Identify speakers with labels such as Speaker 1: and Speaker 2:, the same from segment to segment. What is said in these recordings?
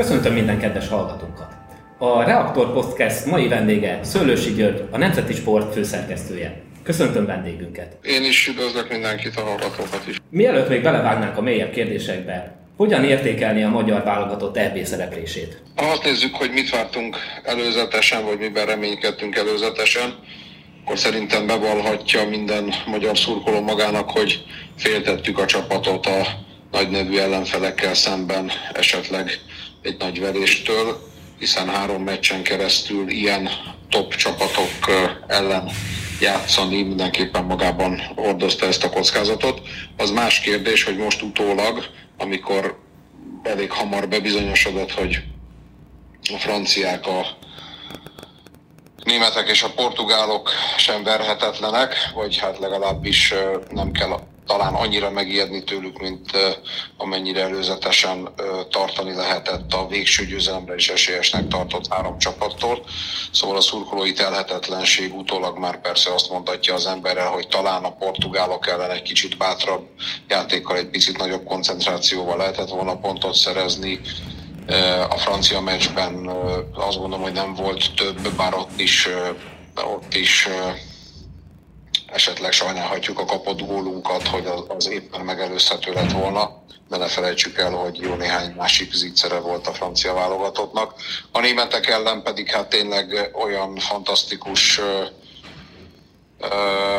Speaker 1: Köszöntöm minden kedves hallgatónkat! A Reaktor Podcast mai vendége Szőlősi György, a Nemzeti Sport főszerkesztője. Köszöntöm vendégünket!
Speaker 2: Én is üdvözlök mindenkit, a hallgatókat is.
Speaker 1: Mielőtt még belevágnánk a mélyebb kérdésekbe, hogyan értékelni a magyar válogatott EB szereplését?
Speaker 2: Ha azt nézzük, hogy mit vártunk előzetesen, vagy miben reménykedtünk előzetesen, akkor szerintem bevallhatja minden magyar szurkoló magának, hogy féltettük a csapatot a nagy nevű ellenfelekkel szemben esetleg egy nagy veréstől, hiszen három meccsen keresztül ilyen top csapatok ellen játszani mindenképpen magában hordozta ezt a kockázatot. Az más kérdés, hogy most utólag, amikor elég hamar bebizonyosodott, hogy a franciák, a németek és a portugálok sem verhetetlenek, vagy hát legalábbis nem kell talán annyira megijedni tőlük, mint amennyire előzetesen tartani lehetett a végső győzelemre is esélyesnek tartott három csapattól. Szóval a szurkolói telhetetlenség utólag már persze azt mondhatja az emberrel, hogy talán a portugálok ellen egy kicsit bátrabb játékkal, egy picit nagyobb koncentrációval lehetett volna pontot szerezni. A francia meccsben azt gondolom, hogy nem volt több, bár ott is, ott is esetleg sajnálhatjuk a kapott gólunkat, hogy az, éppen megelőzhető lett volna, de ne felejtsük el, hogy jó néhány másik zicsere volt a francia válogatottnak. A németek ellen pedig hát tényleg olyan fantasztikus ö, ö,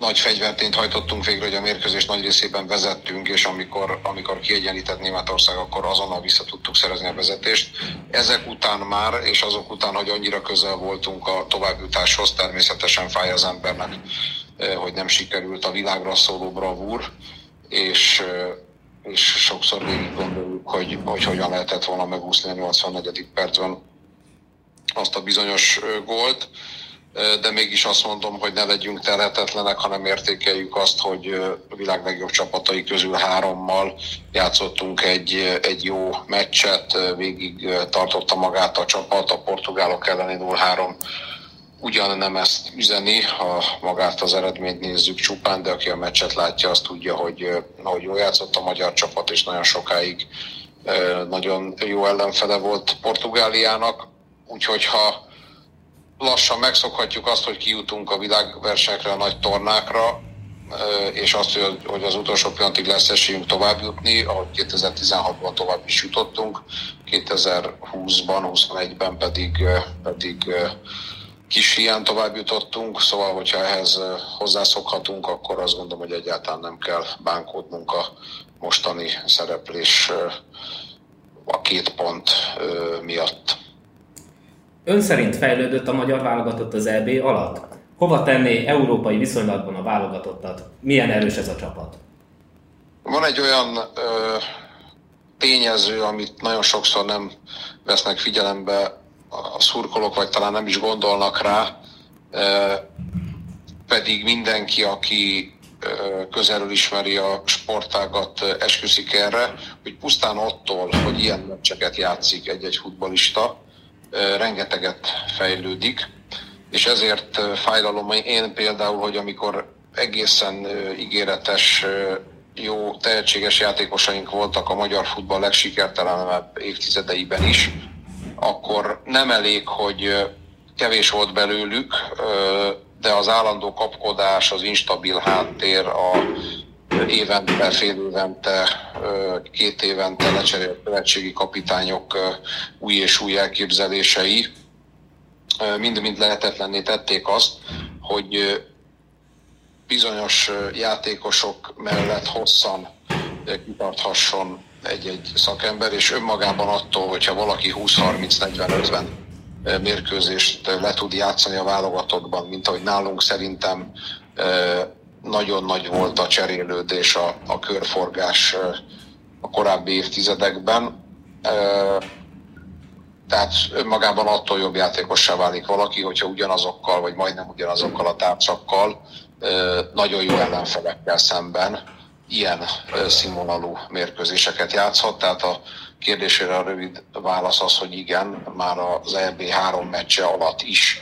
Speaker 2: nagy fegyvertényt hajtottunk végre, hogy a mérkőzés nagy részében vezettünk, és amikor, amikor kiegyenlített Németország, akkor azonnal vissza tudtuk szerezni a vezetést. Ezek után már, és azok után, hogy annyira közel voltunk a továbbjutáshoz, természetesen fáj az embernek, hogy nem sikerült a világra szóló bravúr, és, és sokszor végig gondoljuk, hogy, hogy hogyan lehetett volna megúszni a 84. percben azt a bizonyos gólt de mégis azt mondom, hogy ne legyünk telhetetlenek, hanem értékeljük azt, hogy a világ legjobb csapatai közül hárommal játszottunk egy, egy jó meccset, végig tartotta magát a csapat, a portugálok elleni 0-3 ugyan nem ezt üzeni, ha magát az eredményt nézzük csupán, de aki a meccset látja, azt tudja, hogy, hogy jól játszott a magyar csapat, és nagyon sokáig nagyon jó ellenfele volt Portugáliának. Úgyhogy ha lassan megszokhatjuk azt, hogy kijutunk a világversenyekre, a nagy tornákra, és azt, hogy az utolsó pillanatig lesz esélyünk tovább jutni, ahogy 2016-ban tovább is jutottunk, 2020-ban, 21-ben pedig, pedig kis hiány tovább jutottunk, szóval hogyha ehhez hozzászokhatunk, akkor azt gondolom, hogy egyáltalán nem kell bánkódnunk a mostani szereplés a két pont miatt.
Speaker 1: Ön szerint fejlődött a magyar válogatott az EB alatt? Hova tenné európai viszonylatban a válogatottat? Milyen erős ez a csapat?
Speaker 2: Van egy olyan ö, tényező, amit nagyon sokszor nem vesznek figyelembe a szurkolók, vagy talán nem is gondolnak rá, ö, pedig mindenki, aki közelről ismeri a sportágat, esküszik erre, hogy pusztán attól, hogy ilyen meccseket játszik egy-egy futbolista, rengeteget fejlődik, és ezért fájlalom én például, hogy amikor egészen ígéretes, jó, tehetséges játékosaink voltak a magyar futball legsikertelenebb évtizedeiben is, akkor nem elég, hogy kevés volt belőlük, de az állandó kapkodás, az instabil háttér, a évente, fél évente, két évente lecserélt követségi kapitányok új és új elképzelései. Mind-mind lehetetlenné tették azt, hogy bizonyos játékosok mellett hosszan kitarthasson egy-egy szakember, és önmagában attól, hogyha valaki 20-30-40-50 mérkőzést le tud játszani a válogatottban, mint ahogy nálunk szerintem nagyon nagy volt a cserélődés, a, a körforgás a korábbi évtizedekben. Tehát önmagában attól jobb játékossá válik valaki, hogyha ugyanazokkal, vagy majdnem ugyanazokkal a tárcakkal, nagyon jó ellenfelekkel szemben ilyen színvonalú mérkőzéseket játszhat. Tehát a kérdésére a rövid válasz az, hogy igen, már az EB három meccse alatt is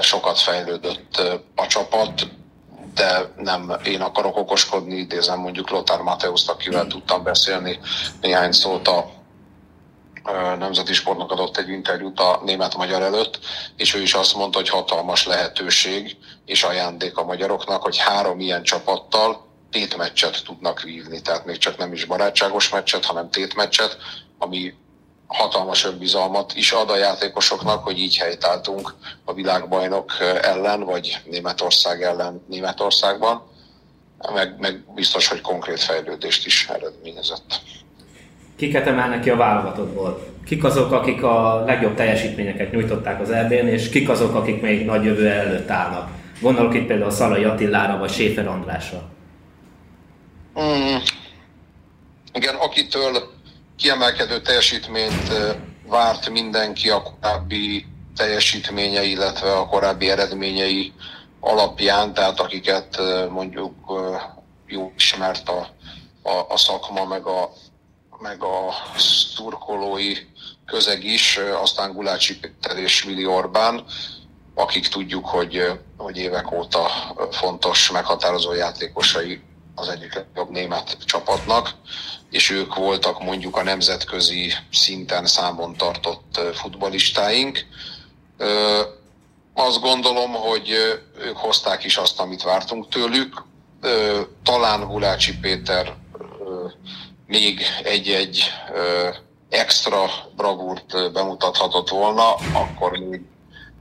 Speaker 2: sokat fejlődött a csapat, de nem én akarok okoskodni, idézem mondjuk Lothar Mateusz, akivel tudtam beszélni néhány szót a nemzeti sportnak adott egy interjút a német-magyar előtt, és ő is azt mondta, hogy hatalmas lehetőség és ajándék a magyaroknak, hogy három ilyen csapattal tétmeccset tudnak vívni, tehát még csak nem is barátságos meccset, hanem tétmeccset, ami hatalmas önbizalmat is ad a játékosoknak, hogy így helytáltunk a világbajnok ellen, vagy Németország ellen Németországban, meg, meg biztos, hogy konkrét fejlődést is eredményezett.
Speaker 1: Kiket emelnek ki a válogatottból? Kik azok, akik a legjobb teljesítményeket nyújtották az eb és kik azok, akik még nagy jövő előtt állnak? Gondolok itt például Szalai Attilára vagy Séfer Andrásra.
Speaker 2: Mm, igen, akitől kiemelkedő teljesítményt várt mindenki a korábbi teljesítménye, illetve a korábbi eredményei alapján, tehát akiket mondjuk jó ismert a, a, a szakma, meg a, meg a szurkolói közeg is, aztán Gulácsi Péter és Vili Orbán, akik tudjuk, hogy, hogy évek óta fontos, meghatározó játékosai az egyik legjobb német csapatnak, és ők voltak mondjuk a nemzetközi szinten számon tartott futbalistáink. Azt gondolom, hogy ők hozták is azt, amit vártunk tőlük. Talán Gulácsi Péter még egy-egy extra bravúrt bemutathatott volna, akkor még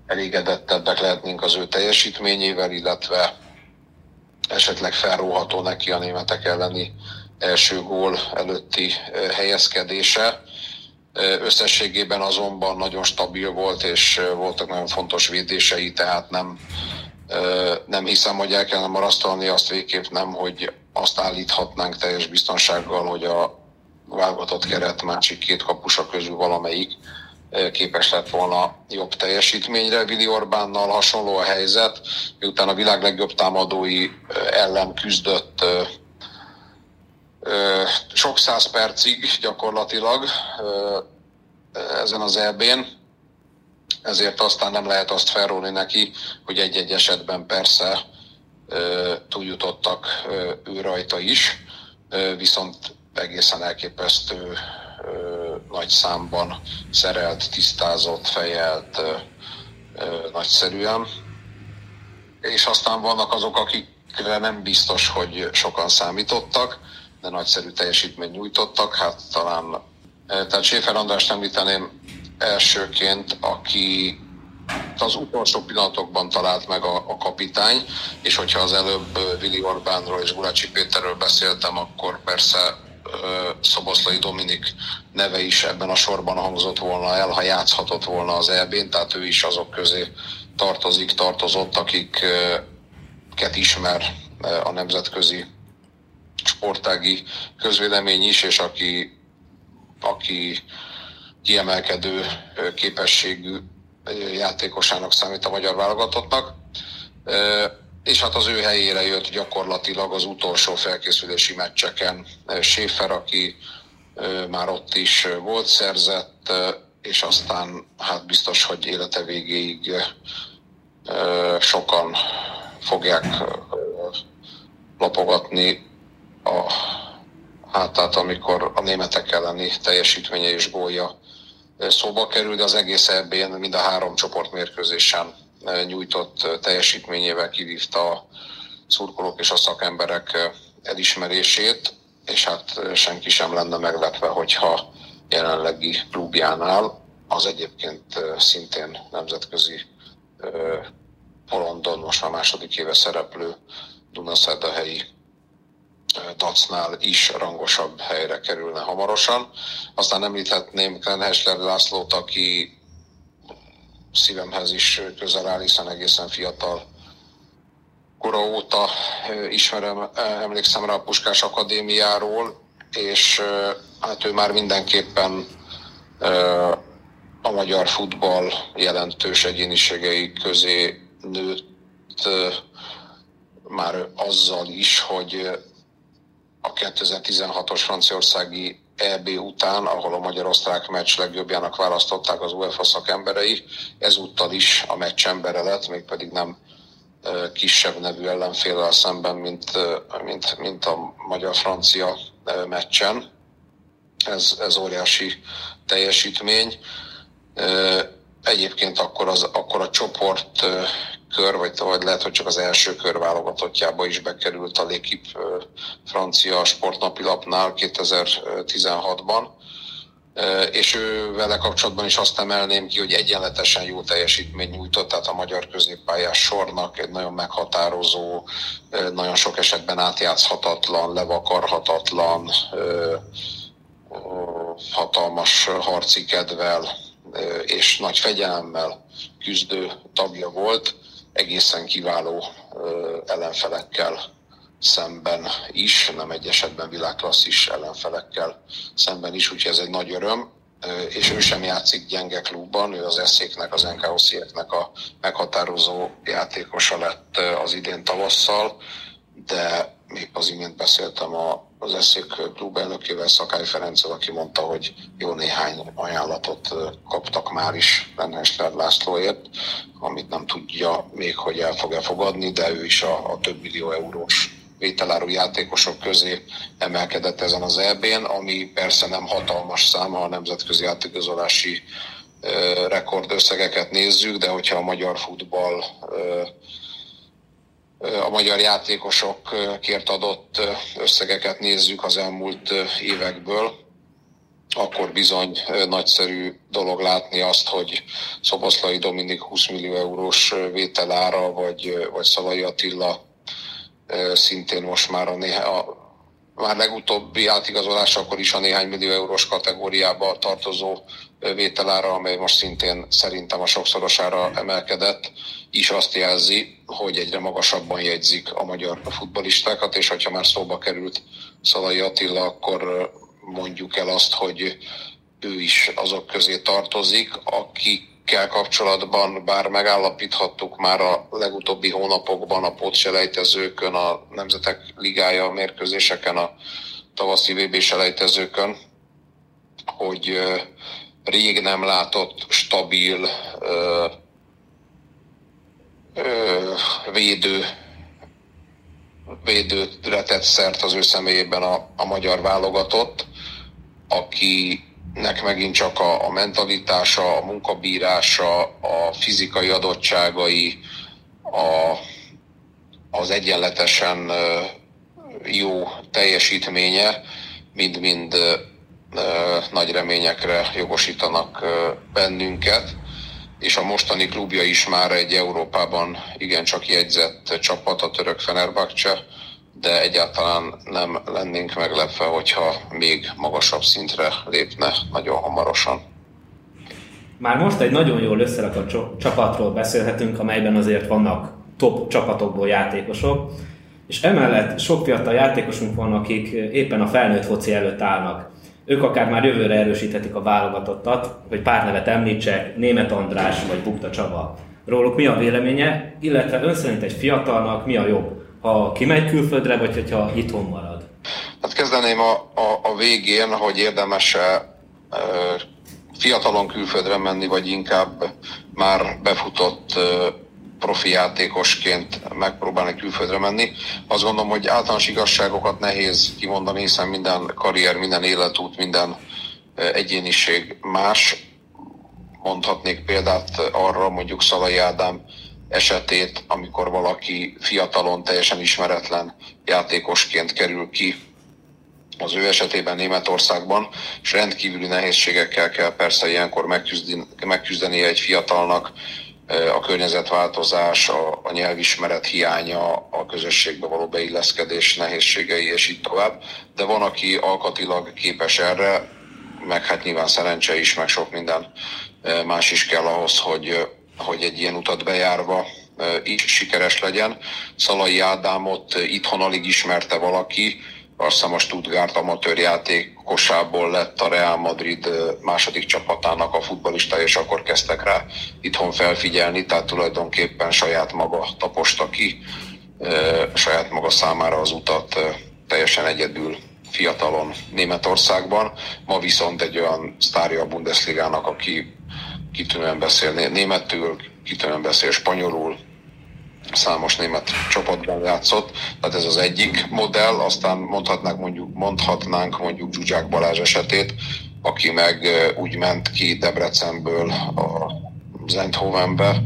Speaker 2: elégedettebbek lehetnénk az ő teljesítményével, illetve esetleg felróható neki a németek elleni első gól előtti helyezkedése. Összességében azonban nagyon stabil volt, és voltak nagyon fontos védései, tehát nem, nem hiszem, hogy el kellene marasztalni azt végképp nem, hogy azt állíthatnánk teljes biztonsággal, hogy a válogatott keret másik két kapusa közül valamelyik képes lett volna jobb teljesítményre. Vili Orbánnal hasonló a helyzet, miután a világ legjobb támadói ellen küzdött sok száz percig gyakorlatilag ezen az EB-n, ezért aztán nem lehet azt felrólni neki, hogy egy-egy esetben persze túljutottak ő rajta is, viszont egészen elképesztő nagy számban szerelt, tisztázott, fejelt, nagyszerűen. És aztán vannak azok, akikre nem biztos, hogy sokan számítottak, de nagyszerű teljesítményt nyújtottak. Hát talán, tehát Séfer Andrást említeném elsőként, aki az utolsó pillanatokban talált meg a, a kapitány, és hogyha az előbb Vili Orbánról és Gulacsi Péterről beszéltem, akkor persze Szoboszlai Dominik neve is ebben a sorban hangzott volna el, ha játszhatott volna az EB-n, tehát ő is azok közé tartozik, tartozott, akiket ismer a nemzetközi sportági közvélemény is, és aki, aki kiemelkedő képességű játékosának számít a magyar válogatottnak. És hát az ő helyére jött gyakorlatilag az utolsó felkészülési meccseken Schäfer, aki már ott is volt szerzett, és aztán hát biztos, hogy élete végéig sokan fogják lapogatni a hátát, amikor a németek elleni teljesítménye és gólja szóba kerül, de az egész ebben mind a három csoportmérkőzésen nyújtott teljesítményével kivívta a szurkolók és a szakemberek elismerését, és hát senki sem lenne meglepve, hogyha jelenlegi klubjánál az egyébként szintén nemzetközi Hollandon most már második éve szereplő Dunaszerdahelyi Dacnál is rangosabb helyre kerülne hamarosan. Aztán említhetném Klenhesler Lászlót, aki szívemhez is közel áll, hiszen egészen fiatal kora óta ismerem, emlékszem rá a Puskás Akadémiáról, és hát ő már mindenképpen a magyar futball jelentős egyéniségei közé nőtt már azzal is, hogy a 2016-os franciaországi EB után, ahol a magyar-osztrák meccs legjobbjának választották az UEFA szakemberei, ezúttal is a meccs embere lett, mégpedig nem kisebb nevű ellenfélel szemben, mint, mint, mint a magyar-francia meccsen. ez, ez óriási teljesítmény. Egyébként akkor, az, akkor a csoport kör, vagy, vagy lehet, hogy csak az első kör válogatottjába is bekerült a Lékip francia sportnapilapnál 2016-ban és ő vele kapcsolatban is azt emelném ki, hogy egyenletesen jó teljesítmény nyújtott, tehát a magyar középpályás sornak egy nagyon meghatározó, nagyon sok esetben átjátszhatatlan, levakarhatatlan, hatalmas harci kedvel és nagy fegyelemmel küzdő tagja volt, egészen kiváló ellenfelekkel szemben is, nem egy esetben világklasszis ellenfelekkel szemben is, úgyhogy ez egy nagy öröm és ő sem játszik gyenge klubban, ő az eszéknek, az NKOC-eknek a meghatározó játékosa lett az idén tavasszal, de még az imént beszéltem a, az eszék klub elnökével, Szakály Ferenccel, aki mondta, hogy jó néhány ajánlatot kaptak már is Benhester Lászlóért, amit nem tudja még, hogy el fog-e fogadni, de ő is a, a több millió eurós vételáru játékosok közé emelkedett ezen az EB-n, ami persze nem hatalmas száma a nemzetközi átigazolási rekordösszegeket nézzük, de hogyha a magyar futball a magyar játékosokért adott összegeket nézzük az elmúlt évekből, akkor bizony nagyszerű dolog látni azt, hogy Szoboszlai Dominik 20 millió eurós vételára, vagy, vagy Szalai Attila szintén most már a, néha, a már legutóbbi átigazolás akkor is a néhány millió eurós kategóriába tartozó vételára, amely most szintén szerintem a sokszorosára emelkedett, is azt jelzi, hogy egyre magasabban jegyzik a magyar futbalistákat, és hogyha már szóba került Szalai Attila, akkor mondjuk el azt, hogy ő is azok közé tartozik, akik kell kapcsolatban, bár megállapíthattuk már a legutóbbi hónapokban a pótselejtezőkön, a Nemzetek Ligája mérkőzéseken, a tavaszi VB selejtezőkön, hogy rég nem látott stabil védő védőre tett szert az ő személyében a, a magyar válogatott, aki nek megint csak a, a mentalitása, a munkabírása, a fizikai adottságai, a, az egyenletesen jó teljesítménye mind-mind nagy reményekre jogosítanak bennünket, és a mostani klubja is már egy Európában igencsak jegyzett csapat, a török Fenerbahce, de egyáltalán nem lennénk meglepve, hogyha még magasabb szintre lépne nagyon hamarosan.
Speaker 1: Már most egy nagyon jól összerakott csapatról beszélhetünk, amelyben azért vannak top csapatokból játékosok, és emellett sok fiatal játékosunk van, akik éppen a felnőtt foci előtt állnak. Ők akár már jövőre erősíthetik a válogatottat, hogy pár nevet említsek, Német András vagy Bukta Csaba. Róluk mi a véleménye, illetve ön szerint egy fiatalnak mi a jobb? ha kimegy külföldre, vagy hogyha itthon marad?
Speaker 2: Hát kezdeném a, a, a végén, hogy érdemes-e e, fiatalon külföldre menni, vagy inkább már befutott e, profi játékosként megpróbálni külföldre menni. Azt gondolom, hogy általános igazságokat nehéz kimondani, hiszen minden karrier, minden életút, minden egyéniség más. Mondhatnék példát arra, mondjuk Szalai Ádám esetét, amikor valaki fiatalon, teljesen ismeretlen játékosként kerül ki az ő esetében Németországban, és rendkívüli nehézségekkel kell persze ilyenkor megküzdeni, egy fiatalnak, a környezetváltozás, a, a nyelvismeret hiánya, a közösségbe való beilleszkedés nehézségei, és így tovább. De van, aki alkatilag képes erre, meg hát nyilván szerencse is, meg sok minden más is kell ahhoz, hogy hogy egy ilyen utat bejárva is sikeres legyen. Szalai Ádámot itthon alig ismerte valaki, hiszem a Stuttgart amatőr játékosából lett a Real Madrid második csapatának a futbalista, és akkor kezdtek rá itthon felfigyelni, tehát tulajdonképpen saját maga taposta ki, saját maga számára az utat teljesen egyedül fiatalon Németországban. Ma viszont egy olyan sztárja a Bundesligának, aki kitűnően beszél németül, kitűnően beszél spanyolul, számos német csapatban játszott, tehát ez az egyik modell, aztán mondhatnánk mondjuk, mondhatnánk mondjuk Zsuzsák Balázs esetét, aki meg úgy ment ki Debrecenből a Zenthovenbe,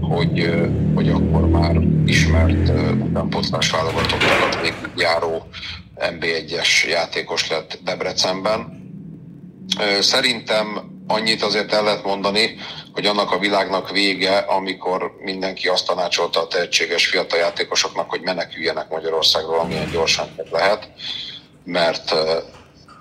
Speaker 2: hogy, hogy akkor már ismert utánpotlás válogatottakat járó MB1-es játékos lett Debrecenben. Szerintem annyit azért el lehet mondani, hogy annak a világnak vége, amikor mindenki azt tanácsolta a tehetséges fiatal játékosoknak, hogy meneküljenek Magyarországról, amilyen gyorsan lehet, mert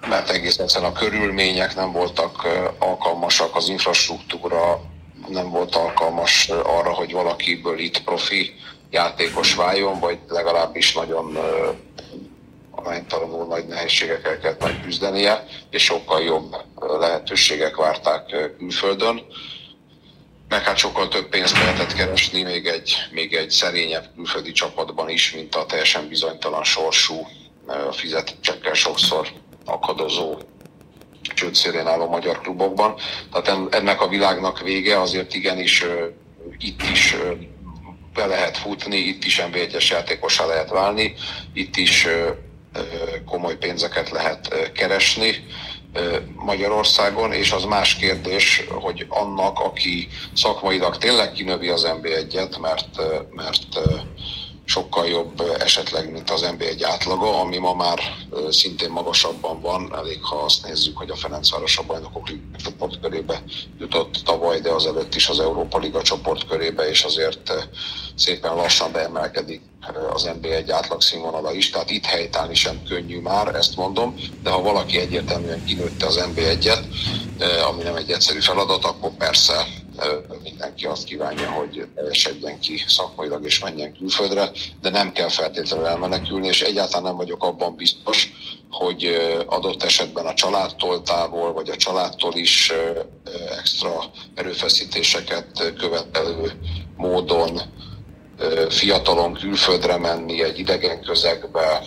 Speaker 2: mert egész egyszerűen a körülmények nem voltak alkalmasak, az infrastruktúra nem volt alkalmas arra, hogy valakiből itt profi játékos váljon, vagy legalábbis nagyon aránytalanul nagy nehézségekkel kellett meg küzdenie, és sokkal jobb lehetőségek várták külföldön. Meg hát sokkal több pénzt lehetett keresni még egy, még egy szerényebb külföldi csapatban is, mint a teljesen bizonytalan sorsú, fizetésekkel sokszor akadozó csődszélén álló magyar klubokban. Tehát ennek a világnak vége azért igenis itt is be lehet futni, itt is NB1-es játékosá lehet válni, itt is komoly pénzeket lehet keresni Magyarországon, és az más kérdés, hogy annak, aki szakmailag tényleg kinövi az NB1-et, mert, mert sokkal jobb esetleg, mint az NB1 átlaga, ami ma már szintén magasabban van. Elég, ha azt nézzük, hogy a Ferencváros a bajnokok csoportkörébe jutott tavaly, de azelőtt is az Európa Liga csoportkörébe, és azért szépen lassan beemelkedik az NB1 átlag színvonala is, tehát itt helytállni sem könnyű már, ezt mondom, de ha valaki egyértelműen kinőtte az NB1-et, ami nem egy egyszerű feladat, akkor persze mindenki azt kívánja, hogy esedjen ki szakmailag és menjen külföldre, de nem kell feltétlenül elmenekülni, és egyáltalán nem vagyok abban biztos, hogy adott esetben a családtól távol, vagy a családtól is extra erőfeszítéseket követelő módon fiatalon külföldre menni, egy idegen közegbe,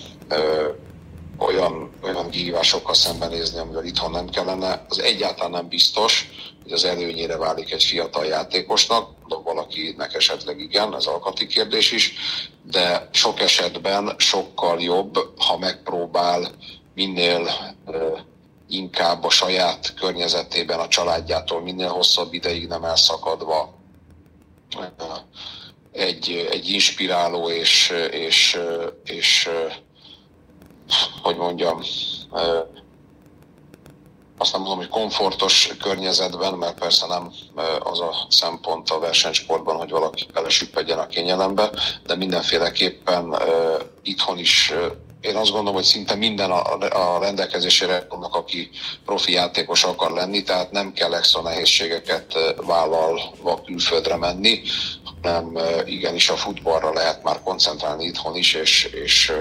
Speaker 2: olyan, olyan kihívásokkal szembenézni, amivel itthon nem kellene, az egyáltalán nem biztos, hogy az előnyére válik egy fiatal játékosnak, valakinek esetleg igen, ez alkati kérdés is, de sok esetben sokkal jobb, ha megpróbál minél inkább a saját környezetében, a családjától minél hosszabb ideig nem elszakadva egy, egy inspiráló és, és, és hogy mondjam, azt nem mondom, hogy komfortos környezetben, mert persze nem az a szempont a versenysportban, hogy valaki belesüppedjen a kényelembe, de mindenféleképpen itthon is én azt gondolom, hogy szinte minden a, rendelkezésére annak, aki profi játékos akar lenni, tehát nem kell extra nehézségeket vállalva külföldre menni, hanem igenis a futballra lehet már koncentrálni itthon is, és, és,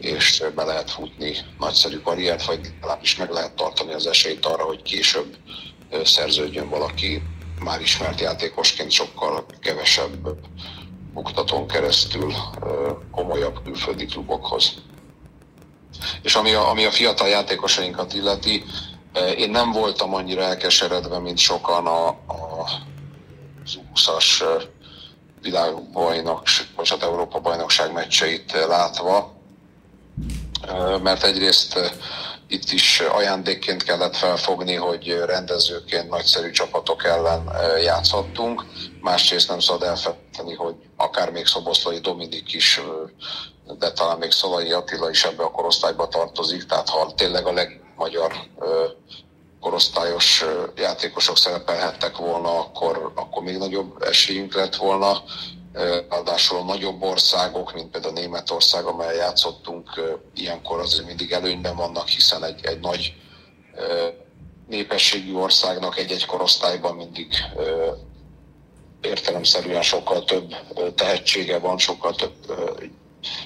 Speaker 2: és be lehet futni nagyszerű karriert, vagy legalábbis meg lehet tartani az esélyt arra, hogy később szerződjön valaki már ismert játékosként sokkal kevesebb oktatón keresztül komolyabb külföldi klubokhoz. És ami a, ami a fiatal játékosainkat illeti, én nem voltam annyira elkeseredve, mint sokan a, a az 20-as világbajnokság, vagy hát Európa bajnokság meccseit látva, mert egyrészt itt is ajándékként kellett felfogni, hogy rendezőként nagyszerű csapatok ellen játszhattunk. Másrészt nem szabad elfelejteni, hogy akár még Szoboszlai Dominik is, de talán még Szolai Attila is ebbe a korosztályba tartozik, tehát ha tényleg a legmagyar korosztályos játékosok szerepelhettek volna, akkor, akkor még nagyobb esélyünk lett volna. Ráadásul a nagyobb országok, mint például Németország, amely játszottunk, ilyenkor azért mindig előnyben vannak, hiszen egy, egy nagy népességű országnak egy-egy korosztályban mindig értelemszerűen sokkal több tehetsége van, sokkal több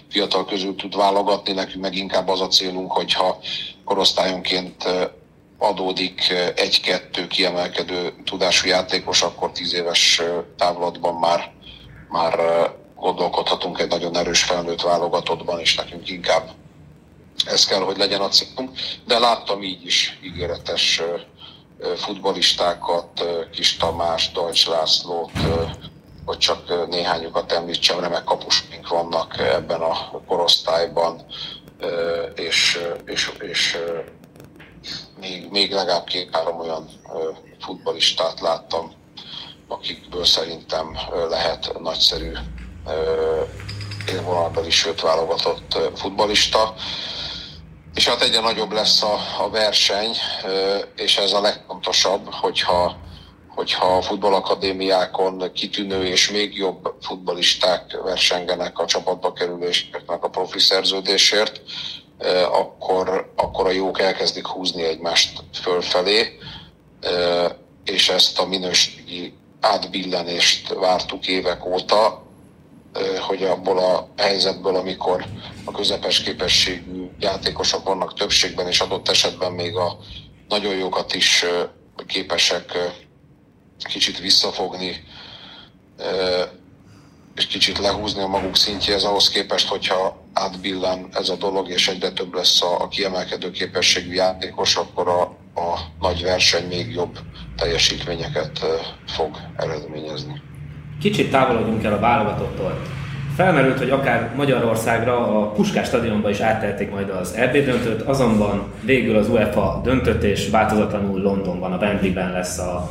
Speaker 2: fiatal közül tud válogatni. Nekünk meg inkább az a célunk, hogyha korosztályonként adódik egy-kettő kiemelkedő tudású játékos, akkor tíz éves távlatban már, már gondolkodhatunk egy nagyon erős felnőtt válogatottban, és nekünk inkább ez kell, hogy legyen a célunk. De láttam így is ígéretes futbolistákat, Kis Tamás, Deutsch Lászlót, hogy csak néhányukat említsem, remek kapusink vannak ebben a korosztályban, és, és, és még, még legalább két-három olyan futbalistát láttam, akikből szerintem lehet nagyszerű élvonalbeli, sőt válogatott futbalista. És hát egyre nagyobb lesz a, a verseny, és ez a legfontosabb, hogyha hogyha a futballakadémiákon kitűnő és még jobb futbalisták versengenek a csapatba kerüléseknek a profi szerződésért, akkor, akkor a jók elkezdik húzni egymást fölfelé, és ezt a minőségi átbillenést vártuk évek óta, hogy abból a helyzetből, amikor a közepes képességű játékosok vannak többségben, és adott esetben még a nagyon jókat is képesek kicsit visszafogni, és kicsit lehúzni a maguk szintjéhez ahhoz képest, hogyha átbillen ez a dolog, és egyre több lesz a, a kiemelkedő képességű játékos, akkor a, a nagy verseny még jobb teljesítményeket fog eredményezni.
Speaker 1: Kicsit távolodjunk el a válogatottól. Felmerült, hogy akár Magyarországra a Puskás stadionba is áttelték majd az EB döntőt, azonban végül az UEFA döntött, és változatlanul Londonban, a Wembleyben lesz a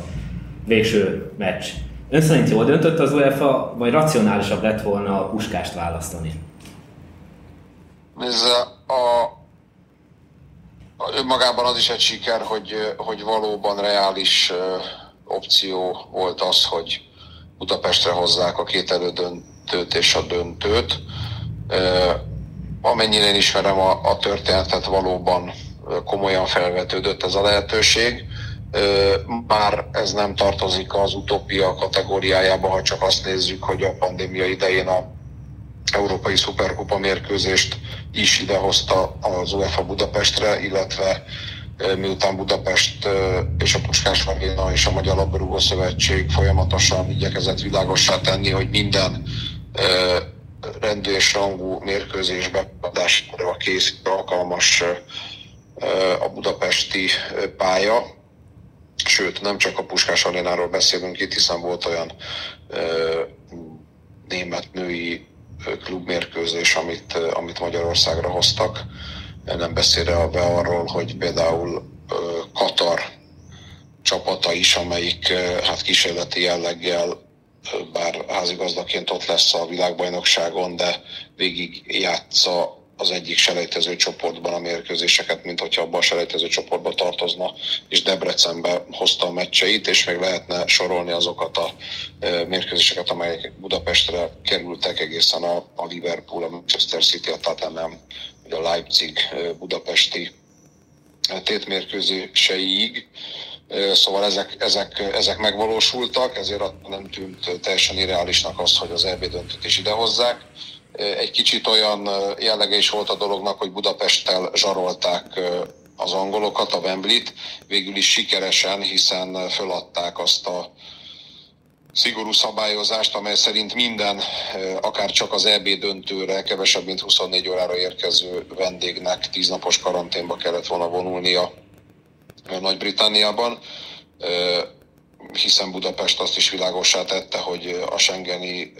Speaker 1: végső meccs. Ön szerint jól döntött az UEFA, vagy racionálisabb lett volna a Puskást választani?
Speaker 2: Ez a, a, önmagában az is egy siker, hogy, hogy valóban reális opció volt az, hogy Budapestre hozzák a két elődöntőt és a döntőt. Amennyire én ismerem a, a történetet, valóban komolyan felvetődött ez a lehetőség. Már ez nem tartozik az utópia kategóriájába, ha csak azt nézzük, hogy a pandémia idején a Európai Szuperkupa mérkőzést is idehozta az UEFA Budapestre, illetve miután Budapest és a Puskás Aréna és a Magyar Labdarúgó Szövetség folyamatosan igyekezett világossá tenni, hogy minden rendű és rangú mérkőzésbe adásra kész alkalmas a budapesti pálya. Sőt, nem csak a Puskás Arénáról beszélünk itt, hiszen volt olyan német női klubmérkőzés, amit, amit Magyarországra hoztak. Nem beszélve be arról, hogy például Katar csapata is, amelyik hát kísérleti jelleggel bár házigazdaként ott lesz a világbajnokságon, de végig játsza az egyik selejtező csoportban a mérkőzéseket, mint hogyha abban a selejtező csoportba tartozna, és Debrecenbe hozta a meccseit, és még lehetne sorolni azokat a mérkőzéseket, amelyek Budapestre kerültek egészen a, a Liverpool, a Manchester City, a Tottenham, a Leipzig budapesti tétmérkőzéseiig. Szóval ezek, ezek, ezek megvalósultak, ezért nem tűnt teljesen irreálisnak az, hogy az EB döntőt is idehozzák. Egy kicsit olyan jellege is volt a dolognak, hogy Budapesttel zsarolták az angolokat, a Wembley-t, végül is sikeresen, hiszen föladták azt a szigorú szabályozást, amely szerint minden, akár csak az EB döntőre kevesebb, mint 24 órára érkező vendégnek 10 napos karanténba kellett volna vonulnia Nagy-Britanniában, hiszen Budapest azt is világosá tette, hogy a Schengeni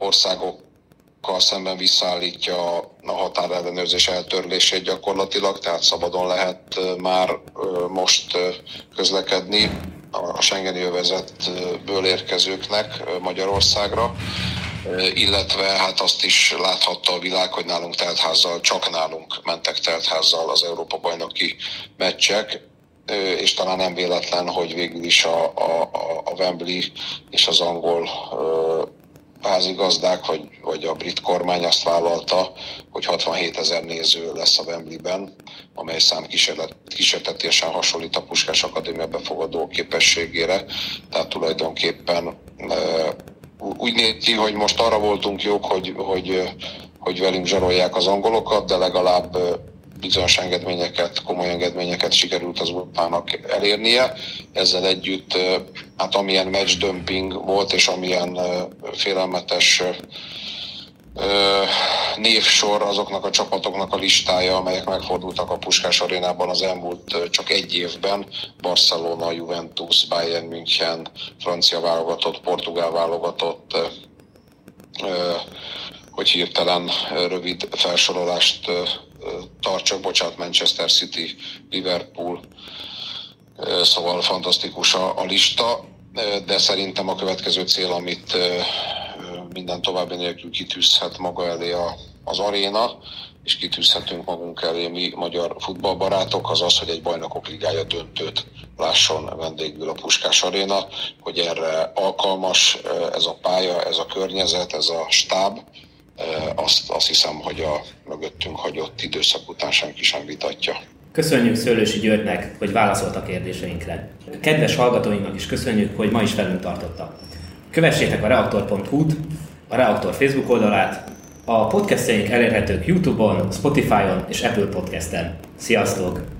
Speaker 2: országokkal szemben visszaállítja a határellenőrzés eltörlését gyakorlatilag, tehát szabadon lehet már most közlekedni a Schengeni övezetből érkezőknek Magyarországra, illetve hát azt is láthatta a világ, hogy nálunk teltházzal, csak nálunk mentek teltházzal az Európa bajnoki meccsek, és talán nem véletlen, hogy végül is a, a, a Wembley és az angol házigazdák, vagy, vagy a brit kormány azt vállalta, hogy 67 ezer néző lesz a Wembleyben, amely szám kísértetésen hasonlít a Puskás Akadémia befogadó képességére. Tehát tulajdonképpen úgy néz ki, hogy most arra voltunk jók, hogy, hogy, hogy velünk zsarolják az angolokat, de legalább bizonyos engedményeket, komoly engedményeket sikerült az Ulpának elérnie. Ezzel együtt, hát amilyen match dumping volt, és amilyen félelmetes névsor azoknak a csapatoknak a listája, amelyek megfordultak a Puskás arénában az elmúlt csak egy évben. Barcelona, Juventus, Bayern München, francia válogatott, portugál válogatott, hogy hirtelen rövid felsorolást tartsak, bocsánat, Manchester City, Liverpool, szóval fantasztikus a, a lista, de szerintem a következő cél, amit minden további nélkül kitűzhet maga elé a, az aréna, és kitűzhetünk magunk elé mi magyar futballbarátok, az az, hogy egy bajnokok ligája döntőt lásson vendégül a Puskás Aréna, hogy erre alkalmas ez a pálya, ez a környezet, ez a stáb, azt, azt hiszem, hogy a mögöttünk hagyott időszak után senki sem vitatja.
Speaker 1: Köszönjük Szőlősi Györgynek, hogy válaszolt a kérdéseinkre. Kedves hallgatóinknak is köszönjük, hogy ma is velünk tartottak. Kövessétek a reaktor.hu-t, a Reaktor Facebook oldalát, a podcastjaink elérhetők Youtube-on, Spotify-on és Apple Podcast-en. Sziasztok!